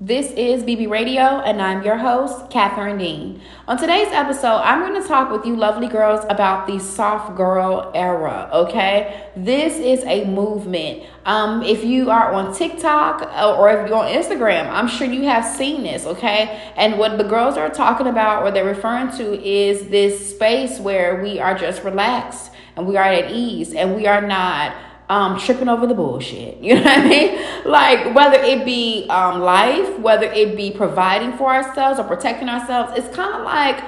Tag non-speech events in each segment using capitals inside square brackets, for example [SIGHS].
This is BB Radio, and I'm your host, Catherine Dean. On today's episode, I'm going to talk with you, lovely girls, about the soft girl era. Okay, this is a movement. Um, if you are on TikTok uh, or if you're on Instagram, I'm sure you have seen this. Okay, and what the girls are talking about, or they're referring to, is this space where we are just relaxed and we are at ease and we are not um, tripping over the bullshit. [LAUGHS] You know what I mean? Like whether it be um, life, whether it be providing for ourselves or protecting ourselves, it's kind of like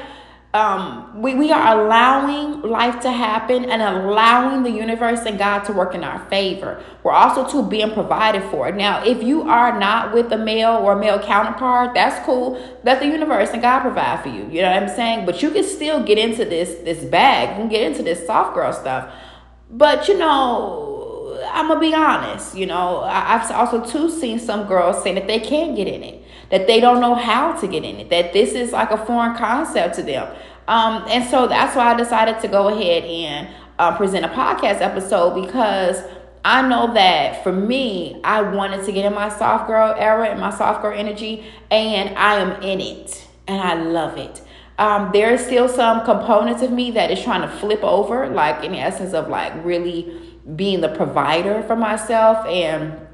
um, we, we are allowing life to happen and allowing the universe and God to work in our favor. We're also too being provided for. Now, if you are not with a male or a male counterpart, that's cool. Let the universe and God provide for you. You know what I'm saying? But you can still get into this this bag. You can get into this soft girl stuff. But you know, I'm gonna be honest, you know, I've also too seen some girls saying that they can't get in it, that they don't know how to get in it, that this is like a foreign concept to them. Um, and so that's why I decided to go ahead and uh, present a podcast episode because I know that for me, I wanted to get in my soft girl era and my soft girl energy, and I am in it, and I love it. Um, there is still some components of me that is trying to flip over, like in the essence of like really being the provider for myself and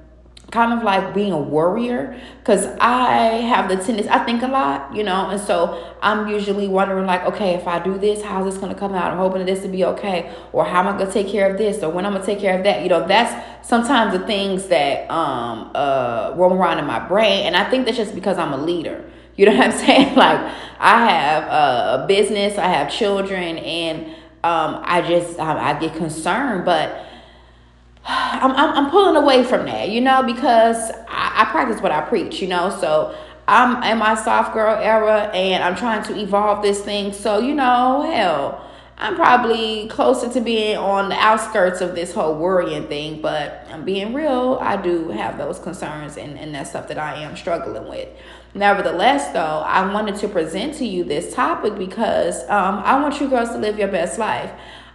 kind of like being a warrior because I have the tendency, I think a lot, you know, and so I'm usually wondering, like, okay, if I do this, how's this going to come out? I'm hoping this will be okay, or how am I going to take care of this, or when I'm going to take care of that. You know, that's sometimes the things that um, uh, roam around in my brain, and I think that's just because I'm a leader. You know what I'm [LAUGHS] saying? Like, I have a business, I have children, and um, I just I, I get concerned, but [SIGHS] I'm, I'm, I'm pulling away from that, you know, because I, I practice what I preach, you know. So I'm in my soft girl era and I'm trying to evolve this thing. So, you know, hell, I'm probably closer to being on the outskirts of this whole worrying thing, but I'm being real. I do have those concerns and, and that stuff that I am struggling with. Nevertheless, though, I wanted to present to you this topic because um, I want you girls to live your best life.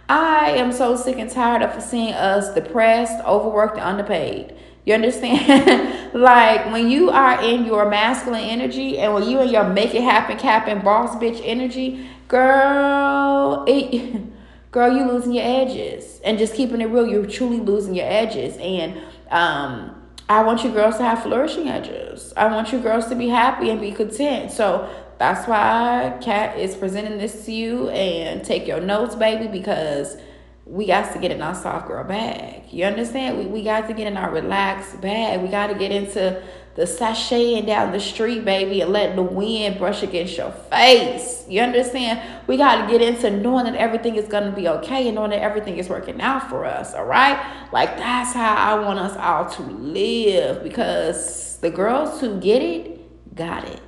I am so sick and tired of seeing us depressed, overworked, and underpaid. You understand? [LAUGHS] like when you are in your masculine energy and when you in your make it happen, capping boss bitch energy, girl, it, [LAUGHS] girl, you losing your edges. And just keeping it real, you're truly losing your edges. And um, I want you girls to have flourishing edges. I want you girls to be happy and be content. So that's why Kat is presenting this to you and take your notes, baby, because we got to get in our soft girl bag. You understand? We, we got to get in our relaxed bag. We got to get into the sashaying down the street, baby, and let the wind brush against your face. You understand? We got to get into knowing that everything is going to be okay and knowing that everything is working out for us, all right? Like, that's how I want us all to live because the girls who get it, got it.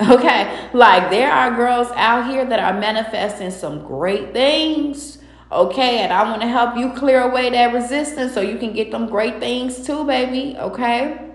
[LAUGHS] Okay, like there are girls out here that are manifesting some great things. Okay, and I want to help you clear away that resistance so you can get them great things too, baby. Okay.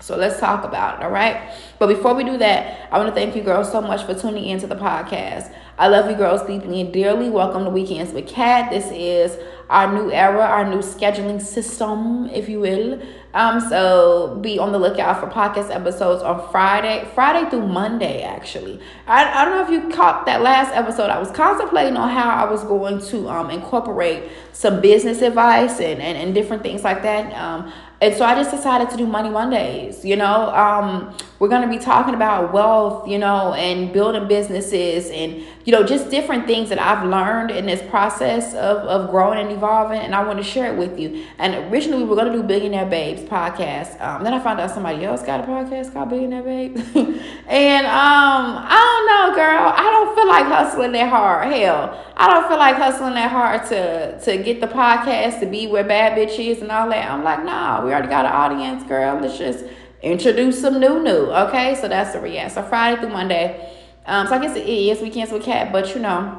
So let's talk about it, all right? But before we do that, I want to thank you girls so much for tuning into the podcast. I love you girls deeply and dearly. Welcome to Weekends with Kat. This is our new era, our new scheduling system, if you will. Um, so be on the lookout for podcast episodes on Friday, Friday through Monday, actually. I, I don't know if you caught that last episode. I was contemplating on how I was going to um incorporate some business advice and, and, and different things like that. Um, and so I just decided to do Money Mondays. You know, um, we're going to be talking about wealth, you know, and building businesses and, you know, just different things that I've learned in this process of, of growing and evolving. And I want to share it with you. And originally we were going to do Billionaire Babes podcast. Um, then I found out somebody else got a podcast called Billionaire Babes. [LAUGHS] and um, I don't know, girl. I don't feel like hustling that hard. Hell, I don't feel like hustling that hard to, to get the podcast to be where bad bitch is and all that. I'm like, nah, we already got an audience, girl. Let's just introduce some new new. Okay, so that's the react. So Friday through Monday. Um, so I guess it is weekends with Kat, but you know,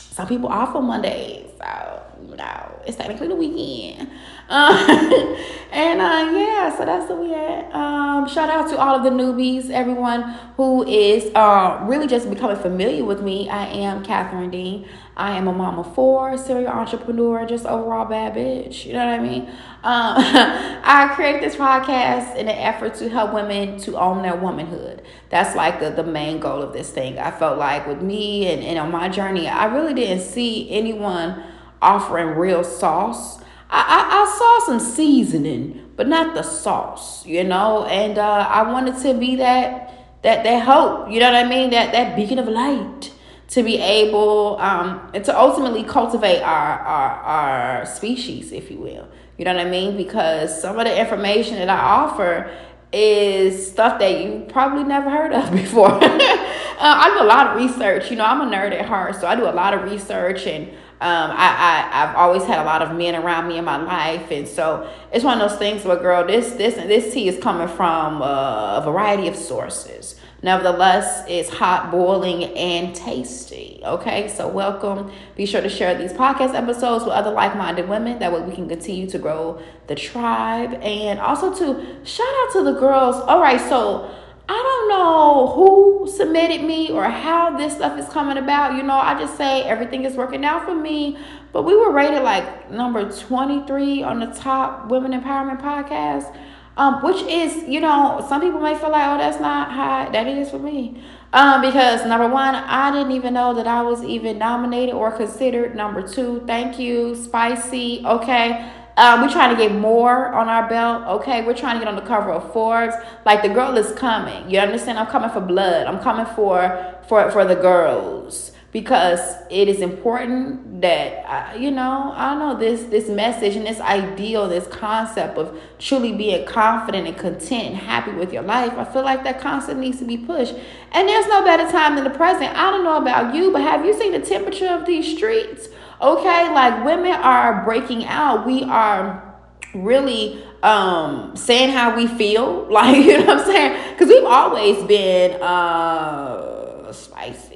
some people off on Mondays. So you know, it's technically the weekend. Um, [LAUGHS] and uh, yeah, so that's the we at. Um, shout out to all of the newbies, everyone who is uh, really just becoming familiar with me. I am Catherine Dean. I am a mama four, serial entrepreneur, just overall bad bitch. You know what I mean? Um, [LAUGHS] I created this podcast in an effort to help women to own their womanhood. That's like the, the main goal of this thing. I felt like with me and, and on my journey, I really didn't see anyone offering real sauce. I, I, I saw some seasoning, but not the sauce, you know, and uh, I wanted to be that that that hope, you know what I mean? That that beacon of light to be able um, and to ultimately cultivate our, our our species, if you will. You know what I mean? Because some of the information that I offer is stuff that you probably never heard of [LAUGHS] before. [LAUGHS] uh, I do a lot of research. You know, I'm a nerd at heart, so I do a lot of research and um, I, I I've always had a lot of men around me in my life, and so it's one of those things where, girl, this this this tea is coming from a variety of sources. Nevertheless, it's hot, boiling, and tasty. Okay, so welcome. Be sure to share these podcast episodes with other like minded women. That way we can continue to grow the tribe. And also to shout out to the girls. All right, so I don't know who submitted me or how this stuff is coming about. You know, I just say everything is working out for me. But we were rated like number 23 on the top women empowerment podcast um, which is, you know, some people may feel like, oh, that's not high. That is for me. Um, because number one, I didn't even know that I was even nominated or considered. Number two, thank you, spicy. Okay. Um, we're trying to get more on our belt. Okay, we're trying to get on the cover of Forbes. Like the girl is coming. You understand? I'm coming for blood. I'm coming for for for the girls because it is important that you know i know this this message and this ideal this concept of truly being confident and content and happy with your life. I feel like that concept needs to be pushed. And there's no better time than the present. I don't know about you but have you seen the temperature of these streets? Okay like women are breaking out. We are really um saying how we feel. [LAUGHS] Like you know what i'm saying? Because we've always been uh spicy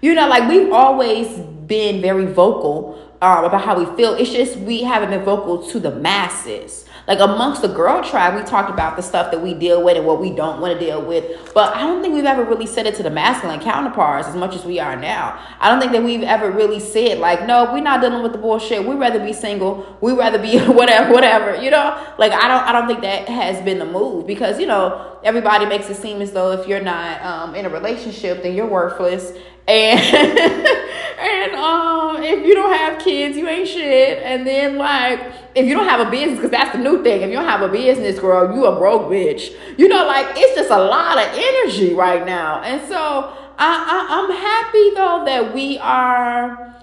you know, like we've always been very vocal um, about how we feel. It's just we haven't been vocal to the masses. Like amongst the girl tribe, we talked about the stuff that we deal with and what we don't want to deal with. But I don't think we've ever really said it to the masculine counterparts as much as we are now. I don't think that we've ever really said like, no, we're not dealing with the bullshit. We'd rather be single. We'd rather be [LAUGHS] whatever, whatever. You know, like I don't, I don't think that has been the move because you know everybody makes it seem as though if you're not um, in a relationship, then you're worthless and [LAUGHS] and um if you don't have kids you ain't shit. And then like if you don't have a business because that's the new thing. If you don't have a business girl you a broke bitch. You know like it's just a lot of energy right now. And so I, I i'm happy though that we are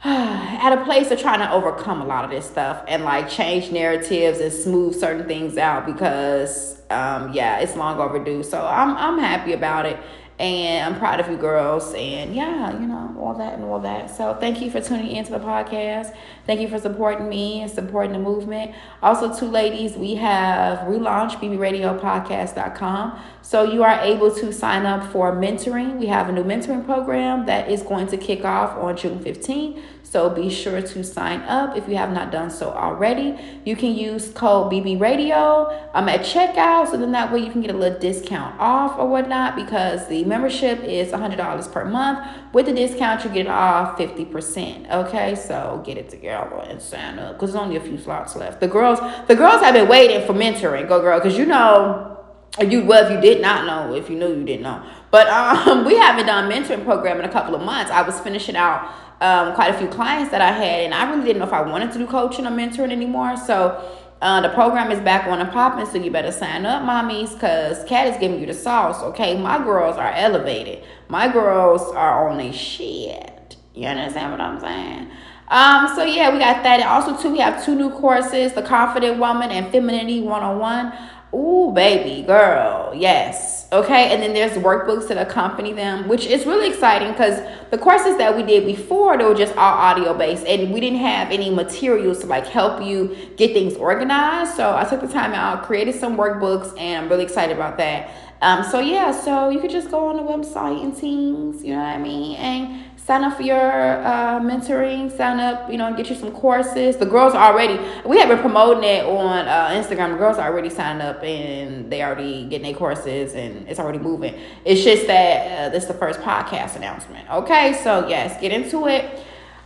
[SIGHS] at a place of trying to overcome a lot of this stuff and like change narratives and smooth certain things out because um yeah it's long overdue. So i'm i'm happy about it and I'm proud of you girls. And yeah, you know, all that and all that. So thank you for tuning into the podcast. Thank you for supporting me and supporting the movement. Also, two ladies, we have relaunched bbradiopodcast.com. So you are able to sign up for mentoring. We have a new mentoring program that is going to kick off on June 15th. So be sure to sign up if you have not done so already. You can use code BB Radio um, at checkout, so then that way you can get a little discount off or whatnot because the membership is $100 per month. With the discount, you get it off 50%. Okay, so get it together and sign up because there's only a few slots left. The girls, the girls have been waiting for mentoring. Go girl, because you know you well if you did not know if you knew you didn't know but um [LAUGHS] we haven't done mentoring program in a couple of months i was finishing out um, quite a few clients that I had, and I really didn't know if I wanted to do coaching or mentoring anymore. So uh, the program is back on and popping, so you better sign up, mommies, because Cat is giving you the sauce. Okay, my girls are elevated. My girls are on a shit. You understand what I'm saying? Um, so yeah, we got that. And also too, we have two new courses: the Confident Woman and Femininity 101. Ooh, baby, girl, yes. Okay, and then there's workbooks that accompany them, which is really exciting because the courses that we did before they were just all audio based, and we didn't have any materials to like help you get things organized. So I took the time out, created some workbooks, and I'm really excited about that. Um, so yeah, so you could just go on the website and things, you know what I mean, and sign up for your uh, mentoring, sign up, you know, and get you some courses. The girls are already, we have been promoting it on uh, Instagram. The girls are already signed up and they already getting their courses and it's already moving. It's just that uh, this is the first podcast announcement. Okay, so yes, get into it.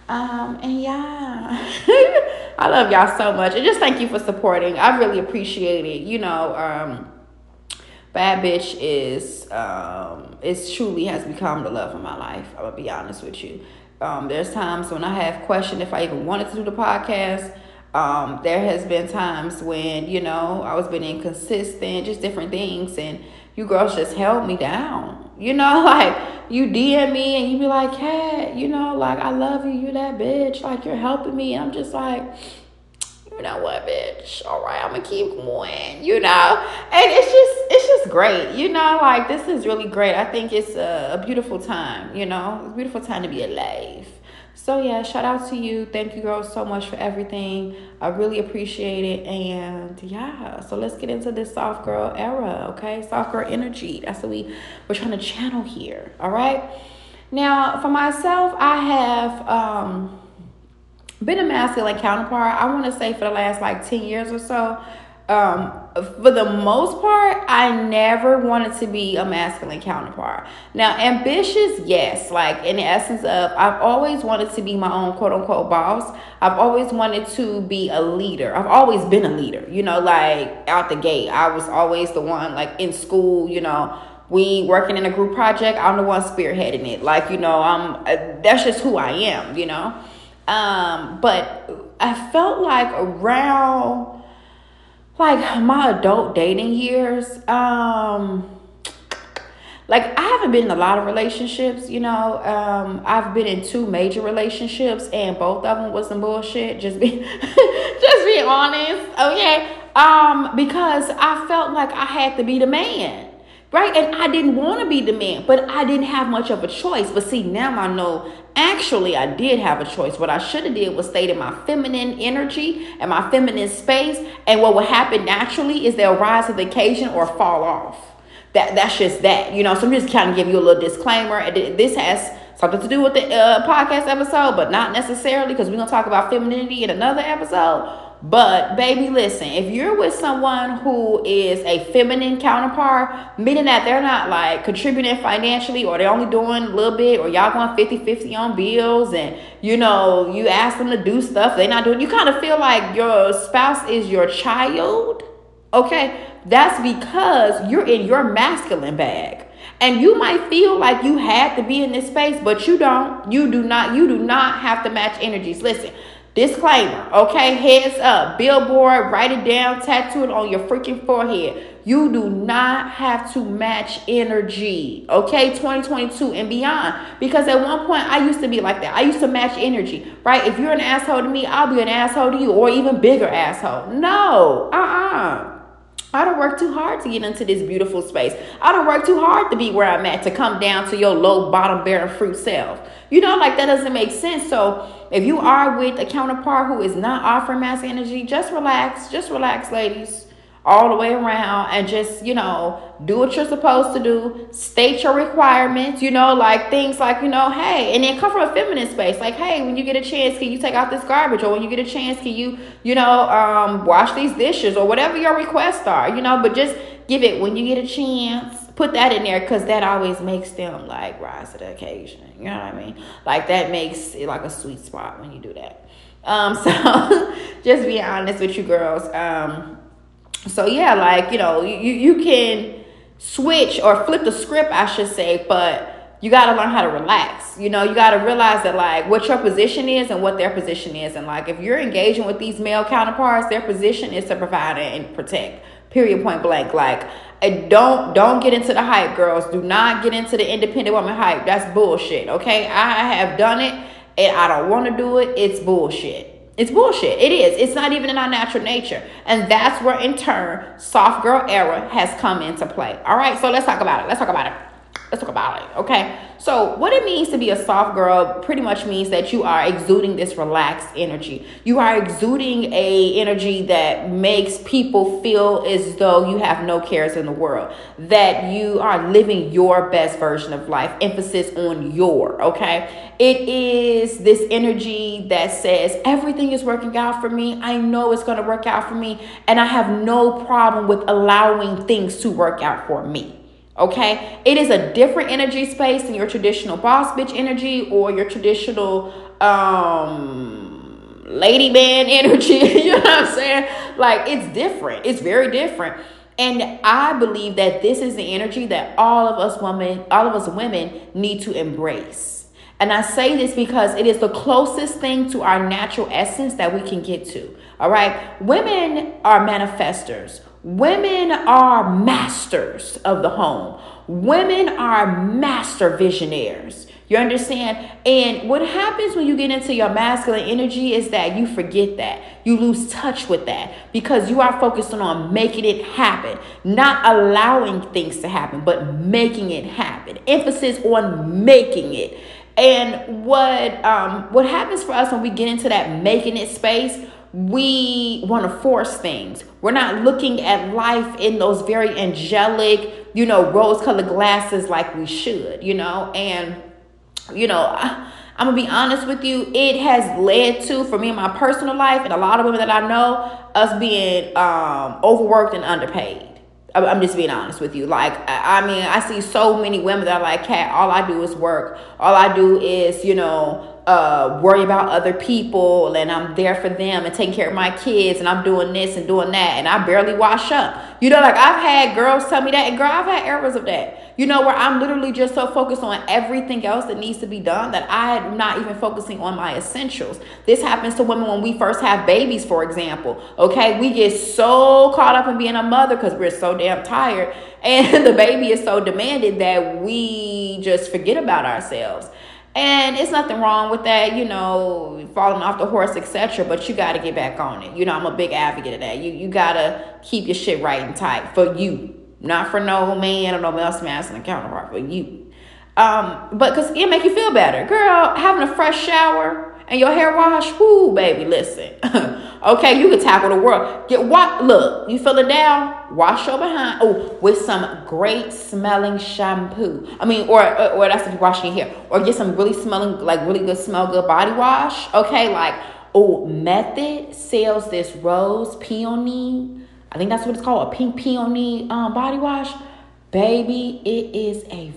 Um, and yeah, [LAUGHS] I love y'all so much. And just thank you for supporting. I really appreciate it. You know, um, Bad Bitch is um it truly has become the love of my life. I'm gonna be honest with you. Um, there's times when I have questioned if I even wanted to do the podcast. Um, there has been times when, you know, I was being inconsistent, just different things, and you girls just held me down. You know, [LAUGHS] like you DM me and you be like, hey, you know, like I love you, you that bitch, like you're helping me. I'm just like, you know what, bitch? All right, I'm gonna keep going, you know. And it's just, it's great, you know. Like this is really great. I think it's a, a beautiful time, you know. It's beautiful time to be alive. So yeah, shout out to you. Thank you, girls, so much for everything. I really appreciate it. And yeah, so let's get into this soft girl era, okay? Soft girl energy. That's what we we're trying to channel here. All right. Now, for myself, I have um been a masculine counterpart, I want to say for the last like 10 years or so. Um, for the most part, I never wanted to be a masculine counterpart. Now, ambitious, yes, like in the essence of I've always wanted to be my own quote unquote boss. I've always wanted to be a leader. I've always been a leader, you know, like out the gate. I was always the one like in school, you know, we working in a group project, I'm the one spearheading it. Like, you know, I'm uh, that's just who I am, you know. Um, but I felt like around like my adult dating years, um, like I haven't been in a lot of relationships, you know. Um, I've been in two major relationships and both of them was some bullshit. Just be [LAUGHS] just be honest, okay? Um, because I felt like I had to be the man right? And I didn't want to be the man, but I didn't have much of a choice. But see, now I know actually I did have a choice. What I should have did was stayed in my feminine energy and my feminine space. And what would happen naturally is they'll rise to the occasion or fall off. That that's just that, you know. So I'm just kind of give you a little disclaimer. This has something to do with the uh, podcast episode, but not necessarily because we're gonna talk about femininity in another episode. But baby, listen, if you're with someone who is a feminine counterpart, meaning that they're not like contributing financially or they're only doing a little bit or y'all going 50-50 on bills and you know, you ask them to do stuff they're not doing, you kind of feel like your spouse is your child. Okay? That's because you're in your masculine bag. And you might feel like you had to be in this space, but you don't. You do not, you do not have to match energies. Listen, Disclaimer, okay? Heads up. Billboard, write it down, tattoo it on your freaking forehead. You do not have to match energy, okay? 2022 and beyond. Because at one point, I used to be like that. I used to match energy, right? If you're an asshole to me, I'll be an asshole to you, or even bigger asshole. No, uh uh-uh. uh I don't work too hard to get into this beautiful space. I don't work too hard to be where I'm at, to come down to your low bottom bearing fruit self. You know, like that doesn't make sense. So if you are with a counterpart who is not offering mass energy, just relax. Just relax, ladies all the way around and just, you know, do what you're supposed to do, state your requirements, you know, like things like, you know, hey, and then come from a feminine space, like, hey, when you get a chance, can you take out this garbage? Or when you get a chance, can you, you know, um, wash these dishes or whatever your requests are, you know, but just give it when you get a chance. Put that in there because that always makes them like rise to the occasion. You know what I mean? Like that makes it like a sweet spot when you do that. Um, [LAUGHS] so just be honest with you girls. Um, so yeah, like you know, you you can switch or flip the script, I should say, but you got to learn how to relax. You know, you got to realize that like what your position is and what their position is, and like if you're engaging with these male counterparts, their position is to provide and protect. Period. Point blank. Like, don't don't get into the hype, girls. Do not get into the independent woman hype. That's bullshit. Okay, I have done it, and I don't want to do it. It's bullshit. It's bullshit. It is. It's not even in our natural nature. And that's where, in turn, soft girl era has come into play. All right, so let's talk about it. Let's talk about it. Let's talk about it. Okay. So, what it means to be a soft girl pretty much means that you are exuding this relaxed energy. You are exuding a energy that makes people feel as though you have no cares in the world. That you are living your best version of life. Emphasis on your, okay? It is this energy that says everything is working out for me. I know it's going to work out for me, and I have no problem with allowing things to work out for me. Okay, it is a different energy space than your traditional boss bitch energy or your traditional um lady man [LAUGHS] energy. you know what I'm saying? Like it's different. It's very different. And I believe that this is the energy that all of us women, all of us women need to embrace. And I say this because it is the closest thing to our natural essence that we can get to. All right. Women are manifestors. Women are masters of the home. Women are master visionaries. You understand? And what happens when you get into your masculine energy is that you forget that. You lose touch with that because you are focusing on making it happen, not allowing things to happen, but making it happen. Emphasis on making it. And what um, what happens for us when we get into that making it space, we want to force things. We're not looking at life in those very angelic, you know, rose colored glasses like we should, you know, and, you know, I, I'm gonna be honest with you, it has led to, for me in my personal life, and a lot of women that I know, us being um, overworked and underpaid. I'm just being honest with you. Like, I mean, I see so many women that are like, Cat, all I do is work. All I do is, you know, uh, worry about other people and I'm there for them and taking care of my kids and I'm doing this and doing that and I barely wash up. You know, like I've had girls tell me that and girl, I've had errors of that. You know, where I'm literally just so focused on everything else that needs to be done that I'm not even focusing on my essentials. This happens to women when we first have babies, for example. Okay, we get so caught up in being a mother because we're so damn tired [LAUGHS] and the baby is so demanded that we just forget about ourselves. And it's nothing wrong with that, you know, falling off the horse, etc. But you got to get back on it. You know, I'm a big advocate of that. You you gotta keep your shit right and tight for you, not for no man or no else masculine counterpart, for you. Um, but cause it make you feel better, girl. Having a fresh shower and your hair wash, whoo, baby, listen. [LAUGHS] okay, you can tackle the world. Get what? Look, you feeling down? Wash your behind. Oh, with some great smelling shampoo. I mean, or or that's if you're washing your hair, or get some really smelling like really good smell good body wash. Okay, like oh, Method sells this rose peony. I think that's what it's called, a pink peony um, body wash. Baby, it is a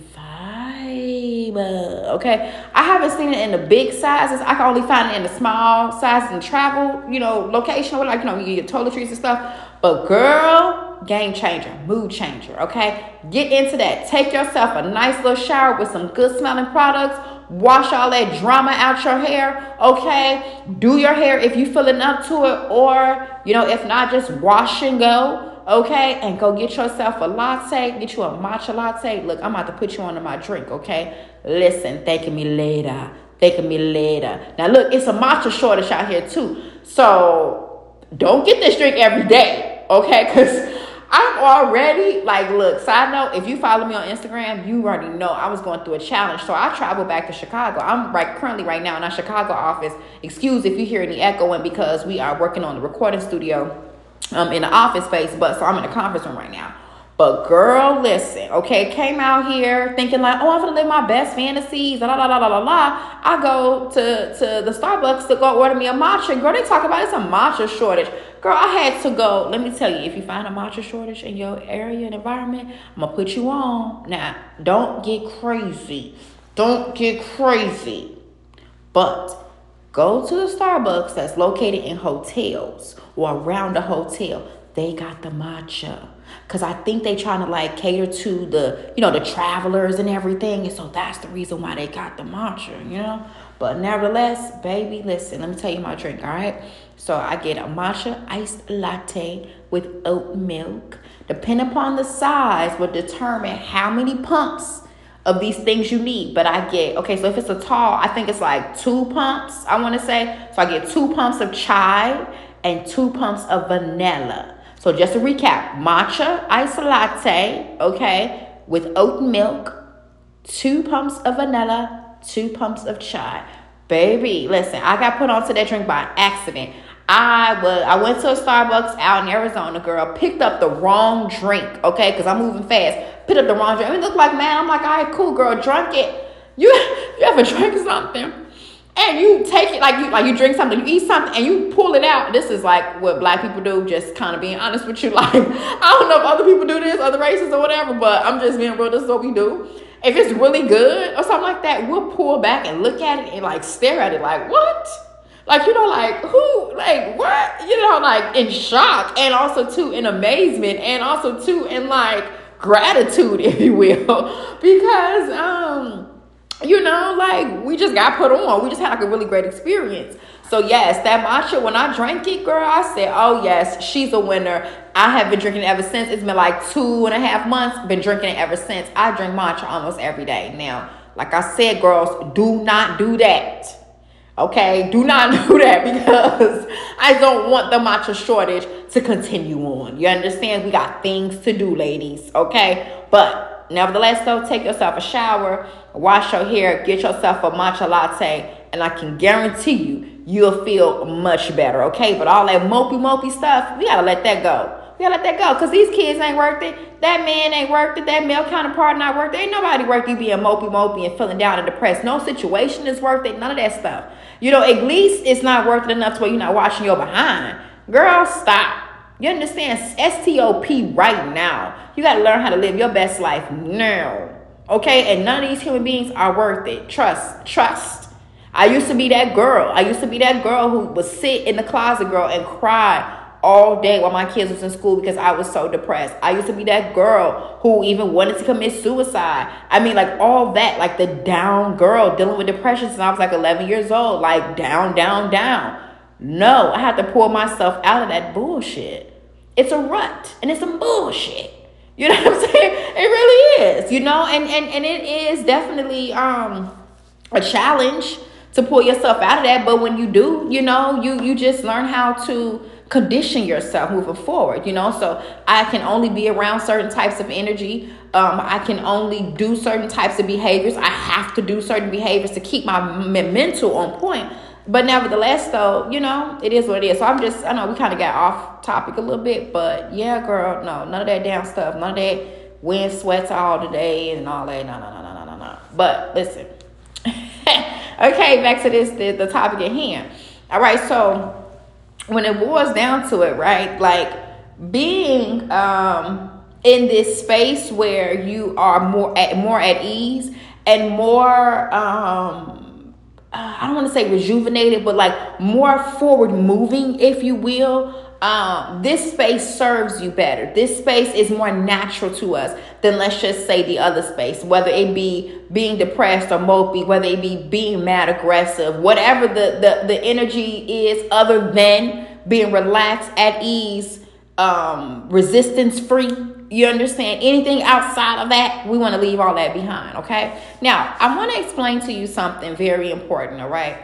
Okay, I haven't seen it in the big sizes. I can only find it in the small sizes and travel, you know, location or like you know you get toiletries and stuff. But girl, game changer, mood changer. Okay, get into that. Take yourself a nice little shower with some good smelling products. Wash all that drama out your hair. Okay, do your hair if you feeling up to it, or you know if not, just wash and go okay? And go get yourself a latte, get you a matcha latte. Look, I'm about to put you on my drink, okay? Listen, thank me later. Thank me later. Now, look, it's a matcha shortage out here, too. So, don't get this drink every day, okay? [LAUGHS] Because I'm already, like, look, side note, if you follow me on Instagram, you already know I was going through a challenge. So, I traveled back to Chicago. I'm right currently right now in our Chicago office. Excuse if you hear any echoing because we are working on the recording studio um, in the office space, but so I'm in a conference room right now. But girl, listen, okay, came out here thinking like, oh, I'm gonna live my best fantasies, la la la la la la. I go to to the Starbucks to go order me a matcha. Girl, they talk about it's a matcha shortage. Girl, I had to go. Let me tell you, if you find a matcha shortage in your area and environment, I'm gonna put you on. Now, don't get crazy. Don't get crazy. But Go to the Starbucks that's located in hotels or around a hotel. They got the matcha. Cause I think they trying to like cater to the, you know, the travelers and everything. And so that's the reason why they got the matcha, you know? But nevertheless, baby, listen, let me tell you my drink, all right? So I get a matcha iced latte with oat milk. Depending upon the size will determine how many pumps of these things you need. But I get, okay, so if it's a tall, I think it's like two pumps, I want to say. So I get two pumps of chai and two pumps of vanilla. So just to recap, matcha ice latte, okay, with oat milk, two pumps of vanilla, two pumps of chai. Baby, listen, I got put onto that drink by accident. I was I went to a Starbucks out in Arizona, girl, picked up the wrong drink, okay, because I'm moving fast. Picked up the wrong drink. It looked like, man, I'm like, all right, cool, girl, drunk it. You [LAUGHS] you ever drink something and you take it like you like you drink something, you eat something, and you pull it out. This is like what black people do, just kind of being honest with you. [LAUGHS] Like, I don't know if other people do this, other races or whatever, but I'm just being real, this is what we do if it's really good or something like that, we'll pull back and look at it and like stare at it like, what? Like, you know, like who, like what? You know, like in shock and also too in amazement and also too in like gratitude, [LAUGHS] if you will. because um, you know, like we just got put on. We just had like a really great experience. So yes, that matcha, when I drank it, girl, I said, oh yes, she's a winner. I have been drinking it ever since. It's been like two and a half months. Been drinking it ever since. I drink matcha almost every day. Now, like I said, girls, do not do that. Okay, do not [LAUGHS] do that because I don't want the matcha shortage to continue on. You understand? We got things to do, ladies. Okay, but nevertheless, though, take yourself a shower, wash your hair, get yourself a matcha latte, and I can guarantee you you'll feel much better, okay? But all that mopey mopey stuff, we gotta let that go. We gotta let that go because these kids ain't worth it. That man ain't worth it. That male counterpart not worth it. Ain't nobody worth you being mopey mopey and feeling down and depressed. No situation is worth it. None of that stuff. You know, at least it's not worth it enough to where you're not watching your behind. Girl, stop. You understand? STOP right now. You gotta learn how to live your best life now. Okay? And none of these human beings are worth it. Trust. Trust. I used to be that girl. I used to be that girl who would sit in the closet, girl, and cry all day while my kids was in school because I was so depressed. I used to be that girl who even wanted to commit suicide. I mean, like all that, like the down girl dealing with depression since I was like 11 years old, like down, down, down. No, I had to pull myself out of that bullshit. It's a rut and it's some bullshit. You know what I'm saying? It really is, you know, and and and it is definitely um a challenge to pull yourself out of that but when you do you know you you just learn how to condition yourself moving forward you know? So i can only be around certain types of energy. Um, i can only do certain types of behaviors. I have to do certain behaviors to keep my mental on point. But nevertheless though you know it is what it is. So i'm just i know we kind of got off topic a little bit but yeah girl no none of that damn stuff. None of that wind sweats all the day and all that. No no no no no no no. But listen. [LAUGHS] Okay, back to this the, the topic at hand. All right, so when it boils down to it, right, like being um in this space where you are more at more at ease and more um I don't want to say rejuvenated, but like more forward moving, if you will, um, this space serves you better. This space is more natural to us than let's just say the other space, whether it be being depressed or mopey, whether it be being mad, aggressive, whatever the, the, the energy is other than being relaxed, at ease, um, resistance free. You understand? Anything outside of that, we want to leave all that behind, okay? Now, I want to explain to you something very important, all right?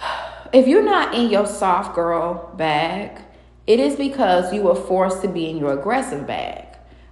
[SIGHS] If you're not in your soft girl bag, it is because you were forced to be in your aggressive bag.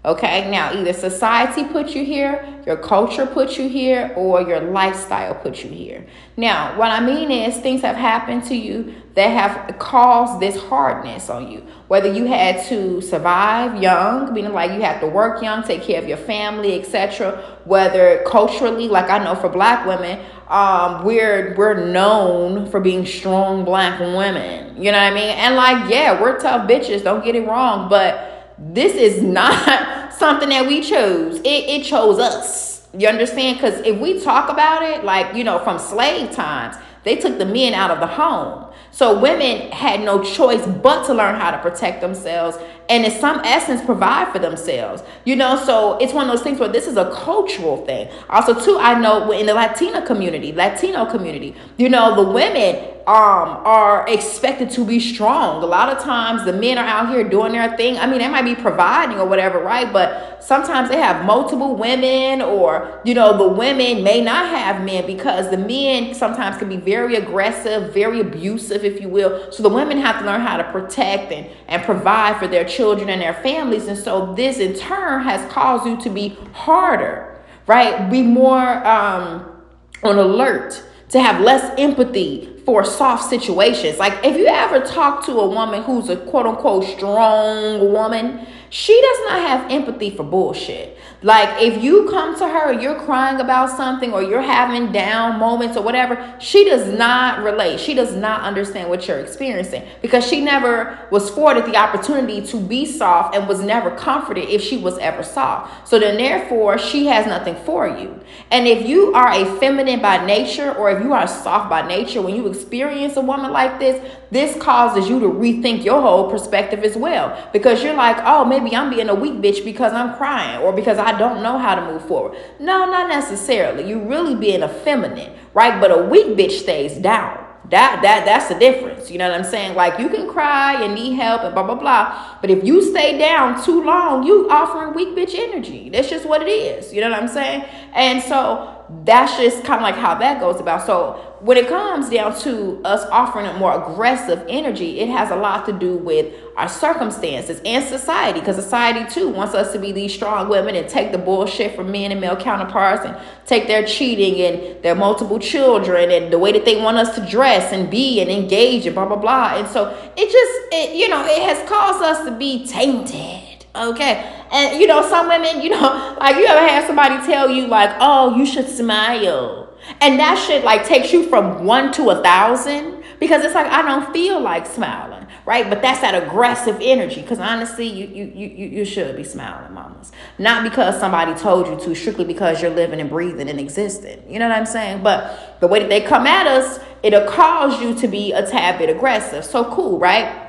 Okay, now either society put you here, your culture put you here, or your lifestyle put you here. Now, what I mean is things have happened to you that have caused this hardness on you. Whether you had to survive young, meaning like you have to work young, take care of your family, etc. Whether culturally, like I know for black women, um, we're we're known for being strong black women. You know what I mean? And like, yeah, we're tough bitches. Don't get it wrong, but this is not [LAUGHS] something that we chose. It, it chose us. You understand? Because if we talk about it, like, you know, from slave times, they took the men out of the home. So women had no choice but to learn how to protect themselves and in some essence provide for themselves. You know, so it's one of those things where this is a cultural thing. Also, too, I know in the Latina community, Latino community, you know, the women um are expected to be strong. A lot of times the men are out here doing their thing. I mean, they might be providing or whatever, right? But sometimes they have multiple women or you know, the women may not have men because the men sometimes can be very aggressive, very abusive if you will. So the women have to learn how to protect and and provide for their children and their families. And so this in turn has caused you to be harder right? Be more um, on alert to have less empathy for soft situations. Like if you ever talk to a woman who's a quote unquote strong woman, she does not have empathy for bullshit. Like if you come to her you're crying about something or you're having down moments or whatever, she does not relate. She does not understand what you're experiencing because she never was afforded the opportunity to be soft and was never comforted if she was ever soft. So then therefore she has nothing for you. And if you are a feminine by nature or if you are soft by nature, when you experience a woman like this, this causes you to rethink your whole perspective as well because you're like, oh, maybe I'm being a weak bitch because I'm crying or because I don't know how to move forward. No, not necessarily. You're really being a feminine, right? But a weak bitch stays down. That that that's the difference. You know what I'm saying? Like you can cry and need help and blah blah blah. But if you stay down too long, you offering weak bitch energy. That's just what it is. You know what I'm saying? And so that's just kind of like how that goes about. So when it comes down to us offering a more aggressive energy, it has a lot to do with our circumstances and society, because society too wants us to be these strong women and take the bullshit from men and male counterparts and take their cheating and their multiple children and the way that they want us to dress and be and engage and blah blah blah. And so it just it you know it has caused us to be tainted. Okay. And you know, some women, you know, [LAUGHS] like you ever had somebody tell you like, oh, you should smile and that shit like takes you from one to a thousand because it's like I don't feel like smiling, right? But that's that aggressive energy. Because honestly, you you you you should be smiling, mamas. Not because somebody told you to, strictly because you're living and breathing and existing. You know what I'm saying? But the way that they come at us, it'll cause you to be a tad bit aggressive. So cool, right?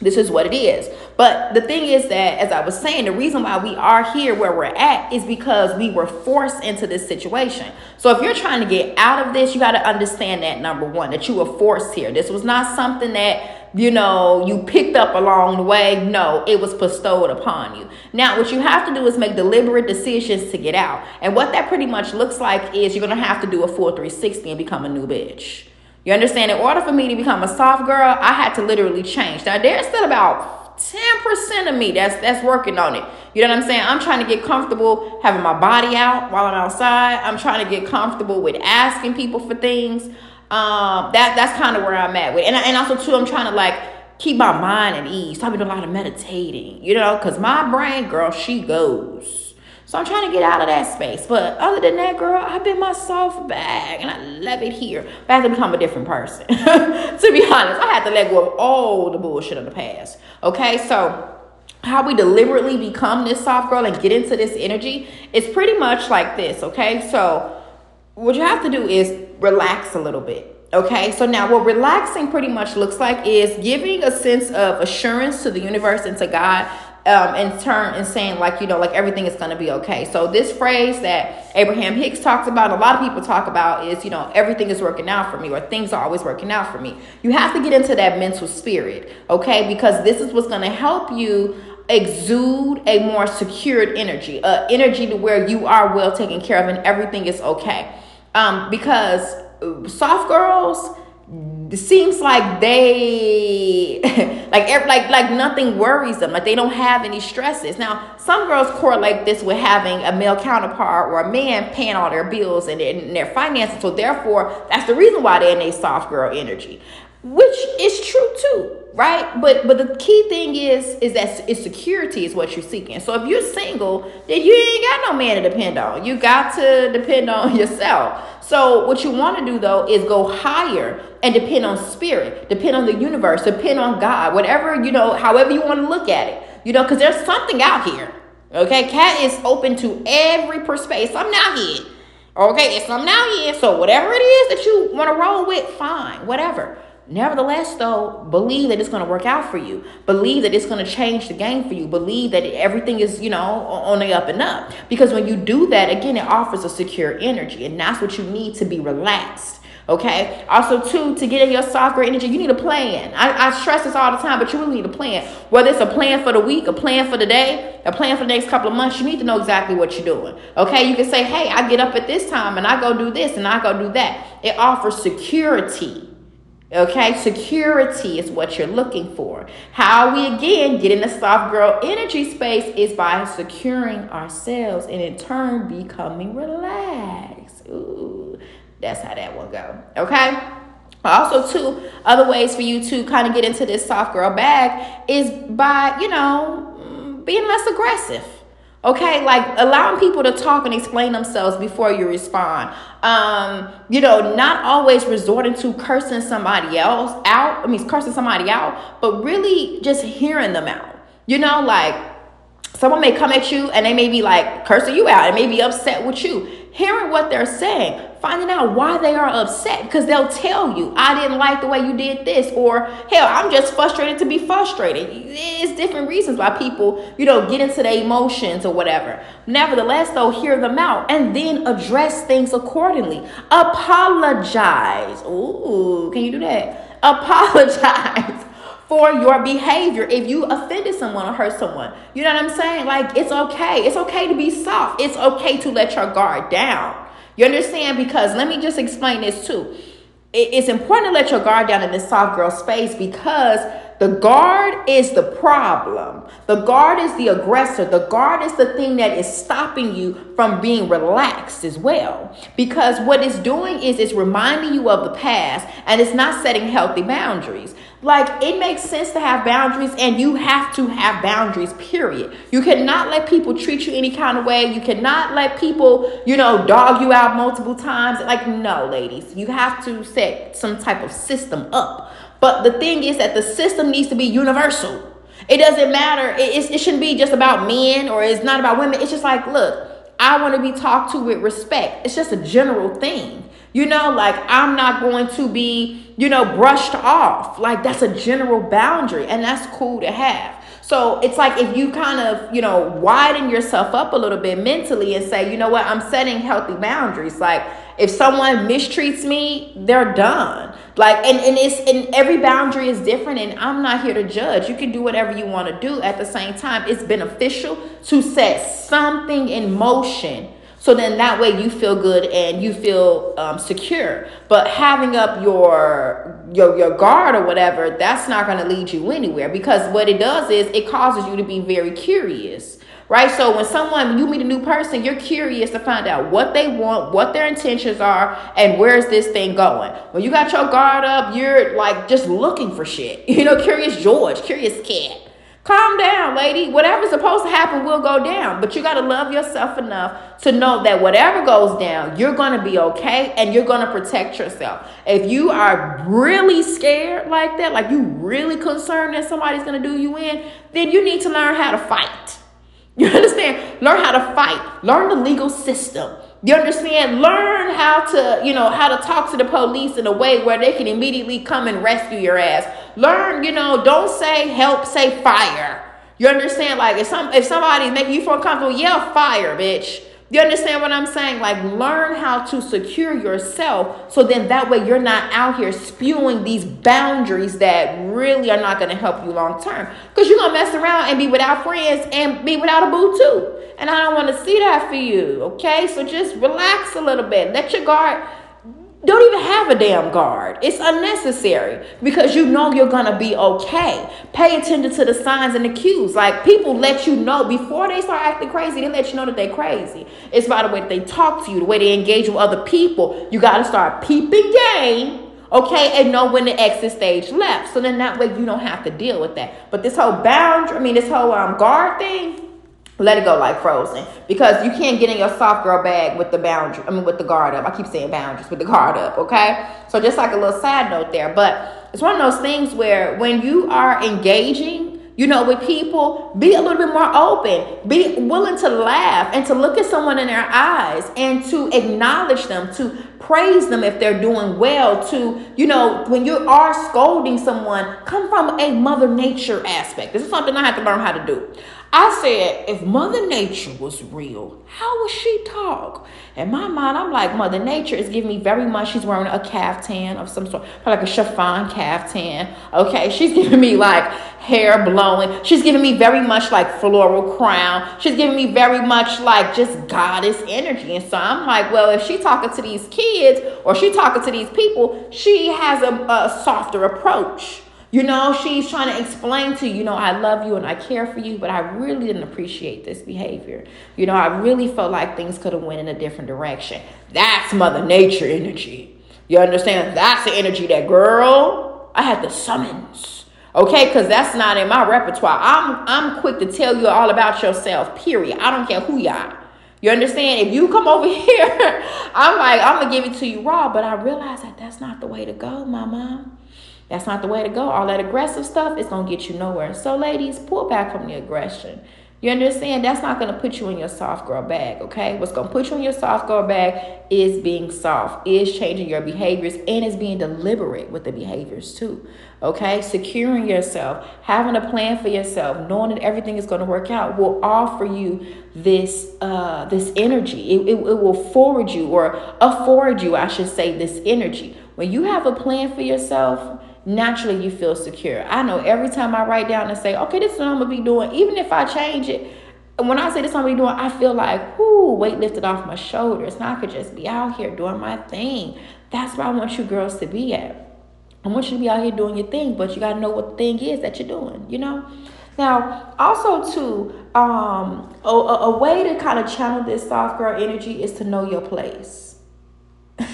This is what it is. But the thing is that, as I was saying, the reason why we are here where we're at is because we were forced into this situation. So if you're trying to get out of this, you got to understand that number one, that you were forced here. This was not something that, you know, you picked up along the way. No, it was bestowed upon you. Now, what you have to do is make deliberate decisions to get out. And what that pretty much looks like is you're going to have to do a full 360 and become a new bitch. You understand? In order for me to become a soft girl, I had to literally change. Now there's still about 10% of me that's that's working on it. You know what I'm saying? I'm trying to get comfortable having my body out while I'm outside. I'm trying to get comfortable with asking people for things. Um, that that's kind of where I'm at with, and and also too, I'm trying to like keep my mind at ease. So I've been doing a lot of meditating, you know, because my brain, girl, she goes. So I'm trying to get out of that space. But other than that, girl, I've been my soft bag and I love it here. But I have to become a different person. [LAUGHS] to be honest, I had to let go of all the bullshit of the past. Okay, so how we deliberately become this soft girl and get into this energy is pretty much like this. Okay, so what you have to do is relax a little bit. Okay, so now what relaxing pretty much looks like is giving a sense of assurance to the universe and to God um, in turn and saying like you know like everything is going to be okay. So this phrase that abraham hicks talks about a lot of people talk about is you know everything is working out for me or things are always working out for me. You have to get into that mental spirit okay? Because this is what's going to help you exude a more secured energy uh, energy to where you are well taken care of and everything is okay. Um, because soft girls it seems like they [LAUGHS] like like like nothing worries them. Like they don't have any stresses. Now some girls correlate this with having a male counterpart or a man paying all their bills and, and their finances. So therefore that's the reason why they're in a soft girl energy which is true too right? But but the key thing is is that is security is what you're seeking. So if you're single then you ain't got no man to depend on. You got to depend on [LAUGHS] yourself. So what you want to do though is go higher and depend on spirit depend on the universe depend on god whatever you know however you want to look at it you know because there's something out here okay? Cat is open to every perspective something out here okay? It's something out here. So whatever it is that you want to roll with fine whatever Nevertheless, though, believe that it's going to work out for you. Believe that it's going to change the game for you. Believe that everything is, you know, on the up and up. Because when you do that, again, it offers a secure energy. And that's what you need to be relaxed. Okay. Also, too, to get in your soccer energy, you need a plan. I, I stress this all the time, but you really need a plan. Whether it's a plan for the week, a plan for the day, a plan for the next couple of months, you need to know exactly what you're doing. Okay. You can say, hey, I get up at this time and I go do this and I go do that. It offers security Okay, security is what you're looking for. How we again get in the soft girl energy space is by securing ourselves and in turn becoming relaxed. Ooh, that's how that one go. Okay. Also, two other ways for you to kind of get into this soft girl bag is by you know mm, being less aggressive. Okay, like allowing people to talk and explain themselves before you respond. Um, you know, not always resorting to cursing somebody else out. I mean, cursing somebody out, but really just hearing them out. You know, like someone may come at you and they may be like cursing you out and may be upset with you. Hearing what they're saying, finding out why they are upset because they'll tell you, I didn't like the way you did this, or hell, I'm just frustrated to be frustrated. It's different reasons why people, you know, get into their emotions or whatever. Nevertheless, though, hear them out and then address things accordingly. Apologize. Ooh, can you do that? [LAUGHS] Apologize for your behavior if you offended someone or hurt someone. You know what I'm saying? Like, it's okay. It's okay to be soft. It's okay to let your guard down. You understand? Because let me just explain this too. It's important to let your guard down in this soft girl space because the guard is the problem. The guard is the aggressor. The guard is the thing that is stopping you from being relaxed as well. Because what it's doing is it's reminding you of the past and it's not setting healthy boundaries. Like it makes sense to have boundaries and you have to have boundaries, period. You cannot let people treat you any kind of way. You cannot let people, you know, dog you out multiple times. Like, no, ladies, you have to set some type of system up but the thing is that the system needs to be universal. It doesn't matter. It, it shouldn't be just about men or it's not about women. It's just like, look, I want to be talked to with respect. It's just a general thing. You know, like I'm not going to be, you know, brushed off. Like that's a general boundary and that's cool to have. So it's like if you kind of, you know, widen yourself up a little bit mentally and say, you know what, I'm setting healthy boundaries. Like if someone mistreats me, they're done. Like and, and it's and every boundary is different and I'm not here to judge. You can do whatever you want to do. At the same time, it's beneficial to set something in motion. So then that way you feel good and you feel um, secure. But having up your your your guard or whatever, that's not going to lead you anywhere because what it does is it causes you to be very curious right? So when someone, you meet a new person, you're curious to find out what they want, what their intentions are, and where's this thing going. When you got your guard up, you're like just looking for shit. [LAUGHS] You know, curious George, curious cat. Calm down, lady. Whatever's supposed to happen will go down. But you got to love yourself enough to know that whatever goes down, you're going to be okay and you're going to protect yourself. If you are really scared like that, like you really concerned that somebody's going to do you in, then you need to learn how to fight. [LAUGHS] You understand? Learn how to fight. Learn the legal system. You understand? Learn how to, you know, how to talk to the police in a way where they can immediately come and rescue your ass. Learn, you know, don't say help, say fire. You understand? Like if some if somebody's making you feel comfortable, yell fire, bitch. You understand what I'm saying? Like, learn how to secure yourself so then that way you're not out here spewing these boundaries that really are not going to help you long term. Because you're going to mess around and be without friends and be without a boo too. And I don't want to see that for you. Okay? So just relax a little bit. Let your guard don't even have a damn guard. It's unnecessary because you know you're gonna be okay. Pay attention to the signs and the cues. Like people let you know before they start acting crazy, they let you know that they're crazy. It's by the way that they talk to you, the way they engage with other people. You gotta start peeping game, okay, and know when the exit stage left. So then that way you don't have to deal with that. But this whole boundary, I mean, this whole um, guard thing let it go like frozen because you can't get in your soft girl bag with the boundary i mean with the guard up i keep saying boundaries with the guard up okay so just like a little side note there but it's one of those things where when you are engaging you know, with people, be a little bit more open, be willing to laugh and to look at someone in their eyes and to acknowledge them, to praise them if they're doing well, to, you know, when you are scolding someone, come from a mother nature aspect. This is something I have to learn how to do. I said, if Mother Nature was real, how would she talk? In my mind, I'm like, Mother Nature is giving me very much. She's wearing a caftan of some sort, like a chiffon caftan. Okay, she's giving me like hair blowing. She's giving me very much like floral crown. She's giving me very much like just goddess energy. And so I'm like, well, if she talking to these kids or she talking to these people, she has a, a softer approach. You know, she's trying to explain to you, you know, I love you and I care for you, but I really didn't appreciate this behavior. You know, I really felt like things could have went in a different direction. That's mother nature energy. You understand? That's the energy that girl, I had the summons. Okay, because that's not in my repertoire. I'm I'm quick to tell you all about yourself, period. I don't care who you are. You understand? If you come over [LAUGHS] here, I'm like, I'm gonna give it to you raw, but I realize that that's not the way to go, mama. That's not the way to go. All that aggressive stuff is going to get you nowhere. So, ladies, pull back from the aggression. You understand? That's not going to put you in your soft girl bag, okay? What's going to put you in your soft girl bag is being soft, is changing your behaviors, and is being deliberate with the behaviors too, okay? Securing yourself, having a plan for yourself, knowing that everything is going to work out will offer you this uh, this energy. It, it, it will forward you or afford you, I should say, this energy. When you have a plan for yourself, naturally you feel secure. I know every time I write down and say, okay, this is what I'm gonna be doing, even if I change it, when I say this, I'm gonna be doing, I feel like, whoo, weight lifted off my shoulders. Now I could just be out here doing my thing. That's where I want you girls to be at. I want you to be out here doing your thing, but you gotta know what the thing is that you're doing, you know? Now, also too, um, a, a way to kind of channel this soft girl energy is to know your place. [LAUGHS]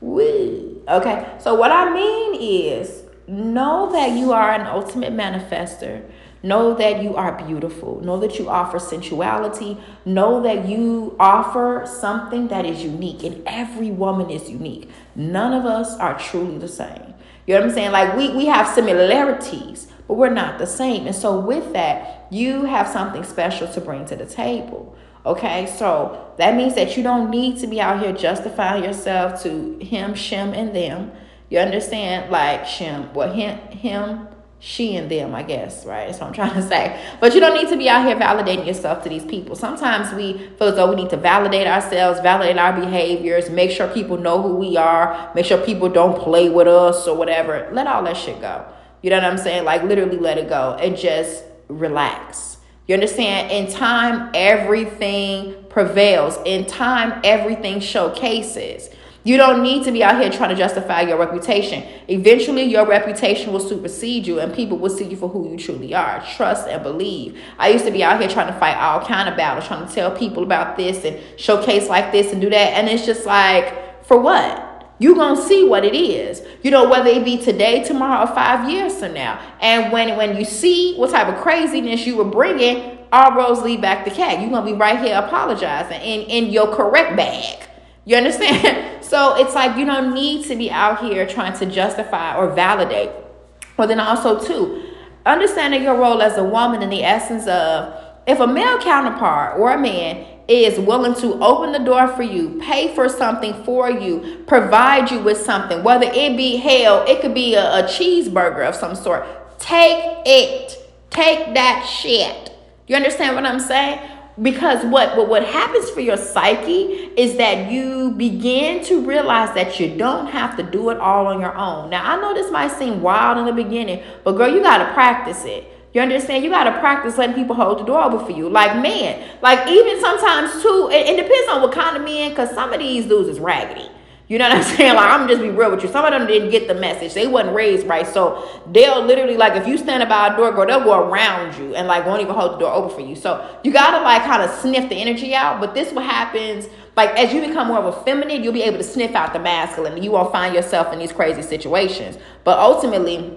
Woo. Okay, so what I mean is know that you are an ultimate manifester. Know that you are beautiful. Know that you offer sensuality. Know that you offer something that is unique, and every woman is unique. None of us are truly the same. You know what I'm saying? Like we, we have similarities, but we're not the same. And so, with that, you have something special to bring to the table. Okay, so that means that you don't need to be out here justifying yourself to him, shim, and them. You understand? Like shim, well, him, him, she, and them, I guess, right? That's what I'm trying to say. But you don't need to be out here validating yourself to these people. Sometimes we feel as though we need to validate ourselves, validate our behaviors, make sure people know who we are, make sure people don't play with us or whatever. Let all that shit go. You know what I'm saying? Like literally let it go and just relax you understand? In time, everything prevails. In time, everything showcases. You don't need to be out here trying to justify your reputation. Eventually, your reputation will supersede you, and people will see you for who you truly are. Trust and believe. I used to be out here trying to fight all kind of battles, trying to tell people about this and showcase like this and do that, and it's just like, for what? You're going to see what it is. You know, whether it be today, tomorrow, or five years from now. And when, when you see what type of craziness you were bringing, all roads lead back to cat. You're going to be right here apologizing in, in your correct bag. You understand? [LAUGHS] so it's like you don't need to be out here trying to justify or validate. But then also, too, understanding your role as a woman in the essence of if a male counterpart or a man is willing to open the door for you, pay for something for you, provide you with something, whether it be hell, it could be a, a cheeseburger of some sort. Take it. Take that shit. You understand what I'm saying? Because what, what what happens for your psyche is that you begin to realize that you don't have to do it all on your own. Now I know this might seem wild in the beginning, but girl, you gotta practice it. You understand? You got to practice letting people hold the door open for you. Like man, like even sometimes too, it, it depends on what kind of men, because some of these dudes is raggedy. You know what I'm [LAUGHS] saying? Like I'm just be real with you. Some of them didn't get the message. They wasn't raised right. So they'll literally like if you stand by a door, girl, they'll go around you and like won't even hold the door open for you. So you gotta like kind of sniff the energy out. But this what happens like as you become more of a feminine, you'll be able to sniff out the masculine. You won't find yourself in these crazy situations. But ultimately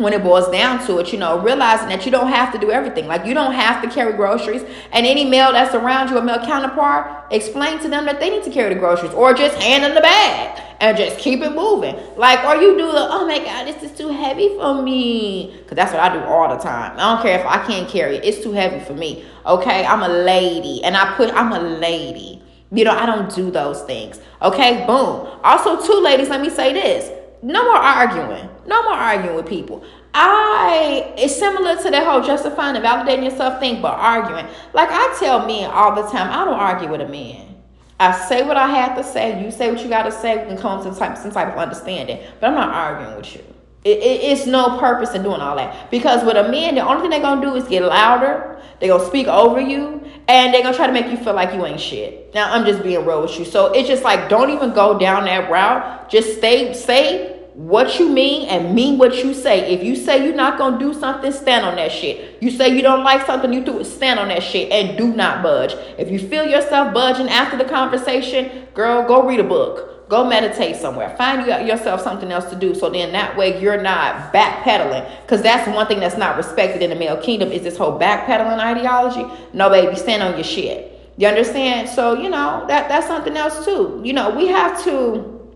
when it boils down to it, you know, realizing that you don't have to do everything. Like you don't have to carry groceries. And any male that's around you, a male counterpart, explain to them that they need to carry the groceries or just hand them the bag and just keep it moving. Like, or you do the, oh my God, this is too heavy for me. Cause that's what I do all the time. I don't care if I can't carry it. It's too heavy for me. Okay. I'm a lady and I put, I'm a lady. You know, I don't do those things. Okay. Boom. Also, two ladies, let me say this no more arguing. No more arguing with people. I it's similar to that whole justifying and validating yourself thing, but arguing. Like I tell men all the time, I don't argue with a man. I say what I have to say. You say what you got to say. We can come to some type, some type of understanding. But I'm not arguing with you. It, it, it's no purpose in doing all that because with a man, the only thing they're gonna do is get louder. They're gonna speak over you, and they're gonna try to make you feel like you ain't shit. Now I'm just being real with you, so it's just like don't even go down that route. Just stay, say what you mean and mean what you say. If you say you're not gonna do something, stand on that shit. You say you don't like something, you do it, stand on that shit and do not budge. If you feel yourself budging after the conversation, girl, go read a book. Go meditate somewhere. Find yourself something else to do. So then that way you're not backpedaling. Because that's one thing that's not respected in the male kingdom is this whole backpedaling ideology. No, baby, stand on your shit. You understand? So, you know, that that's something else too. You know, we have to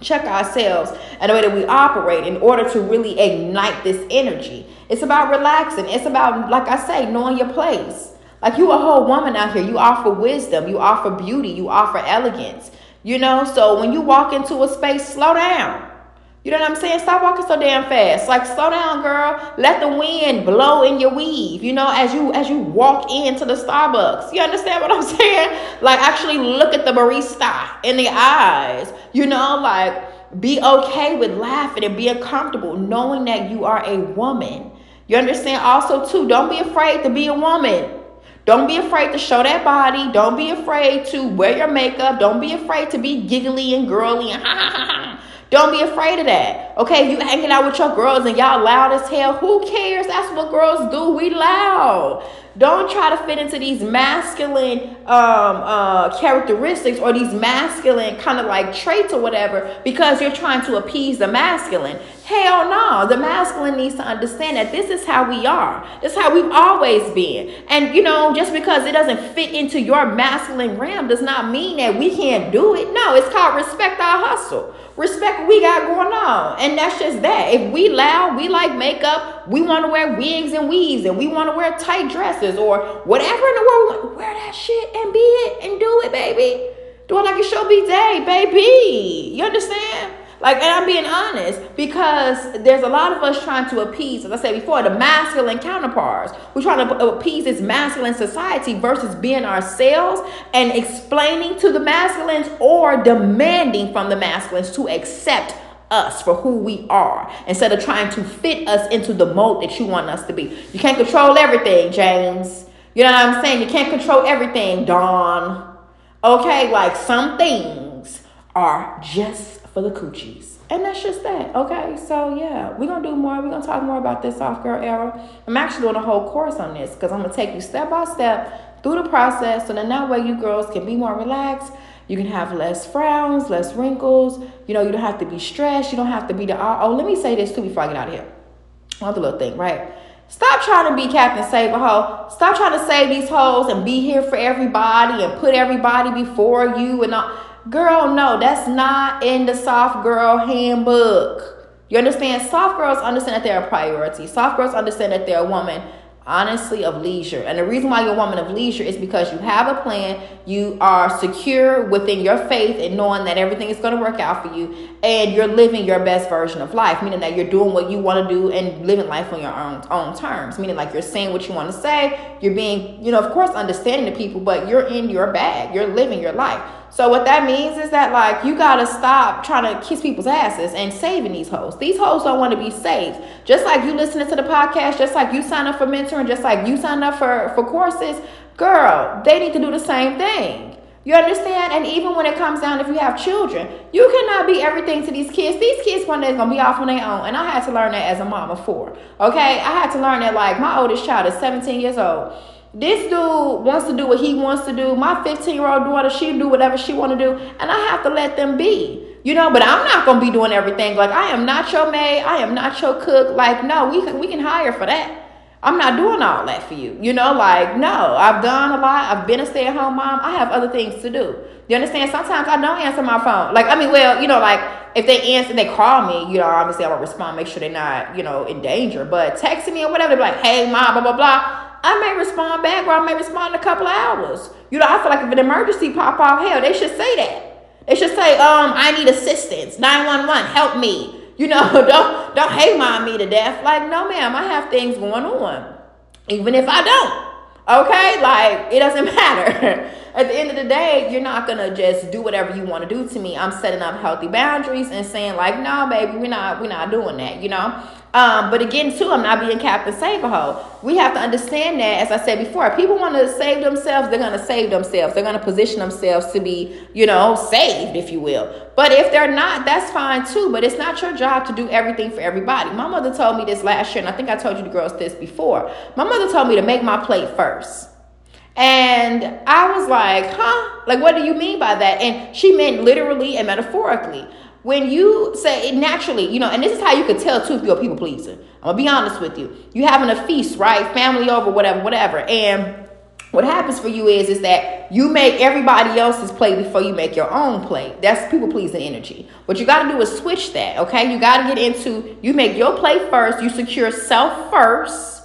check ourselves and the way that we operate in order to really ignite this energy. It's about relaxing. It's about, like I say, knowing your place. Like you a whole woman out here. You offer wisdom. You offer beauty. You offer elegance. You know, so when you walk into a space, slow down. You know what I'm saying? Stop walking so damn fast. Like slow down, girl. Let the wind blow in your weave. You know, as you as you walk into the Starbucks. You understand what I'm [LAUGHS] saying? Like actually look at the barista in the eyes. You know, like be okay with laughing and being comfortable, knowing that you are a woman. You understand? Also, too, don't be afraid to be a woman. Don't be afraid to show that body. Don't be afraid to wear your makeup. Don't be afraid to be giggly and girly and. Don't be afraid of that. Okay, you hanging out with your girls and y'all loud as hell. Who cares? That's what girls do. We loud. Don't try to fit into these masculine um, uh, characteristics or these masculine kind of like traits or whatever because you're trying to appease the masculine. Hell no. The masculine needs to understand that this is how we are. This is how we've always been. And you know, just because it doesn't fit into your masculine realm does not mean that we can't do it. No, it's called respect our hustle. Respect what we got going on. And that's just that. If we loud, we like makeup, we want to wear wigs and weaves, and we want to wear tight dresses or whatever in the world, wear that shit and be it and do it, baby. Do it like it should be day, baby. You understand? Like, and I'm being honest because there's a lot of us trying to appease, as I said before, the masculine counterparts. We're trying to appease this masculine society versus being ourselves and explaining to the masculines or demanding from the masculines to accept us for who we are instead of trying to fit us into the mold that you want us to be. You can't control everything, James. You know what I'm saying? You can't control everything, Dawn. Okay, like some things are just for the coochies. And that's just that. Okay. So yeah, we're gonna do more. We're gonna talk more about this soft girl era. I'm actually doing a whole course on this because I'm gonna take you step by step through the process so then that way you girls can be more relaxed. You can have less frowns, less wrinkles. You know, you don't have to be stressed. You don't have to be the oh, oh let me say this too before I get out of here. Another little thing, right? Stop trying to be Captain Save a Hoe. Stop trying to save these hoes and be here for everybody and put everybody before you and all. Girl, no, that's not in the soft girl handbook. You understand? Soft girls understand that they're a priority. Soft girls understand that they're a woman honestly of leisure. And the reason why you're a woman of leisure is because you have a plan, you are secure within your faith and knowing that everything is going to work out for you, and you're living your best version of life, meaning that you're doing what you want to do and living life on your own own terms. Meaning like you're saying what you want to say, you're being, you know, of course understanding the people, but you're in your bag. You're living your life. So what that means is that like you gotta stop trying to kiss people's asses and saving these hoes. These hoes don't want to be saved. Just like you listening to the podcast, just like you sign up for mentoring, just like you sign up for for courses, girl, they need to do the same thing. You understand? And even when it comes down, if you have children, you cannot be everything to these kids. These kids one day is gonna be off on their own. And I had to learn that as a mom of four. Okay, I had to learn that like my oldest child is 17 years old this dude wants to do what he wants to do. My 15 year old daughter, she do whatever she want to do, and I have to let them be. You know, but I'm not gonna be doing everything. Like I am not your maid. I am not your cook. Like no, we can we can hire for that. I'm not doing all that for you. You know, like no, I've done a lot. I've been a stay at home mom. I have other things to do. You understand? Sometimes I don't answer my phone. Like I mean, well, you know, like if they answer, they call me. You know, obviously I will respond, make sure they're not, you know, in danger. But texting me or whatever, like, hey, mom, blah blah blah. I may respond back or I may respond in a couple hours. You know, I feel like if an emergency pop off, hell, they should say that. They should say, um, I need assistance. 911, help me. You know, [LAUGHS] don't don't hate mom me to death. Like, no, ma'am, I have things going on, even if I don't. Okay, like it doesn't [LAUGHS] matter. At the end of the day, you're not gonna just do whatever you want to do to me. I'm setting up healthy boundaries and saying like, no, baby, we're not, we're not doing that. You know. Um, but again, too, I'm not being Captain Save a Hoe. We have to understand that, as I said before, people want to save themselves, they're going to save themselves. They're going to position themselves to be, you know, saved, if you will. But if they're not, that's fine too. But it's not your job to do everything for everybody. My mother told me this last year, and I think I told you the girls this before. My mother told me to make my plate first. And I was like, huh? Like, what do you mean by that? And she meant literally and metaphorically when you say it naturally, you know, and this is how you could tell too if you're a people pleaser. I'm gonna be honest with you. You having a feast, right? Family over, whatever, whatever. And what happens for you is is that you make everybody else's plate before you make your own plate. That's people pleasing energy. What you gotta do is switch that, okay? You gotta get into you make your plate first, you secure self first,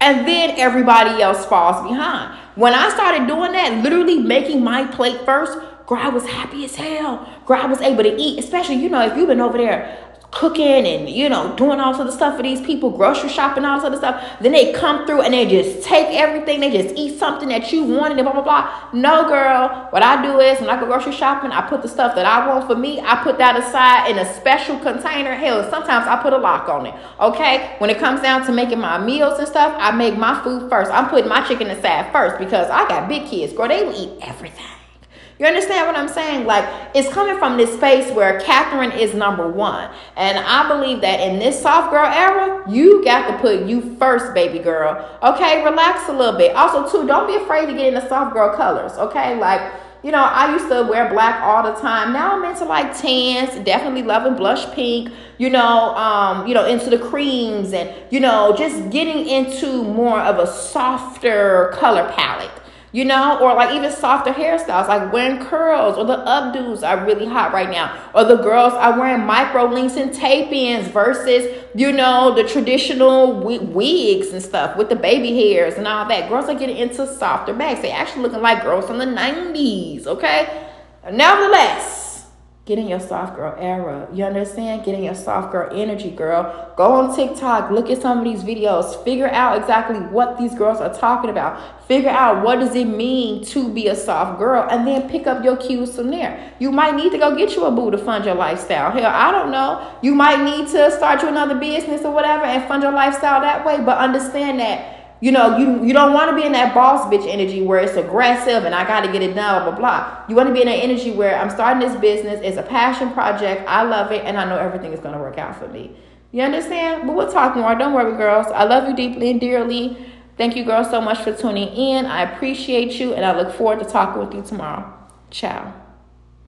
and then everybody else falls behind. When I started doing that, literally making my plate first, Girl, I was happy as hell. Girl, I was able to eat, especially, you know, if you've been over there cooking and you know doing all sort of stuff for these people grocery shopping all sort of stuff. Then they come through and they just take everything. They just eat something that you wanted and blah blah blah. No girl. What i do is when i go grocery shopping i put the stuff that i want for me i put that aside in a special container. Hell sometimes i put a lock on it okay? When it comes down to making my meals and stuff i make my food first. I'm putting my chicken aside first because i got big kids. Girl they will eat everything you understand what I'm saying? Like, it's coming from this space where Catherine is number one. And I believe that in this soft girl era, you got to put you first, baby girl. Okay, relax a little bit. Also, too, don't be afraid to get into soft girl colors. Okay, like, you know, I used to wear black all the time. Now I'm into like tans, definitely loving blush pink, you know, um, you know, into the creams and, you know, just getting into more of a softer color palette you know, or like even softer hairstyles, like wearing curls, or the updos are really hot right now, or the girls are wearing micro links and tape ins versus, you know, the traditional wigs and stuff with the baby hairs and all that. Girls are getting into softer bags. They actually looking like girls from the 90s, okay? Nevertheless, Get in your soft girl era. You understand? Get in your soft girl energy, girl. Go on TikTok, look at some of these videos, figure out exactly what these girls are talking about. Figure out what does it mean to be a soft girl, and then pick up your cues from there. You might need to go get you a boo to fund your lifestyle. Hell, I don't know. You might need to start you another business or whatever and fund your lifestyle that way. But understand that you know, you you don't want to be in that boss bitch energy where it's aggressive and I got to get it done, blah, blah, blah. You want to be in that energy where I'm starting this business. It's a passion project. I love it. And I know everything is going to work out for me. You understand? But we'll talk more. Don't worry, girls. I love you deeply and dearly. Thank you, girls, so much for tuning in. I appreciate you. And I look forward to talking with you tomorrow. Ciao.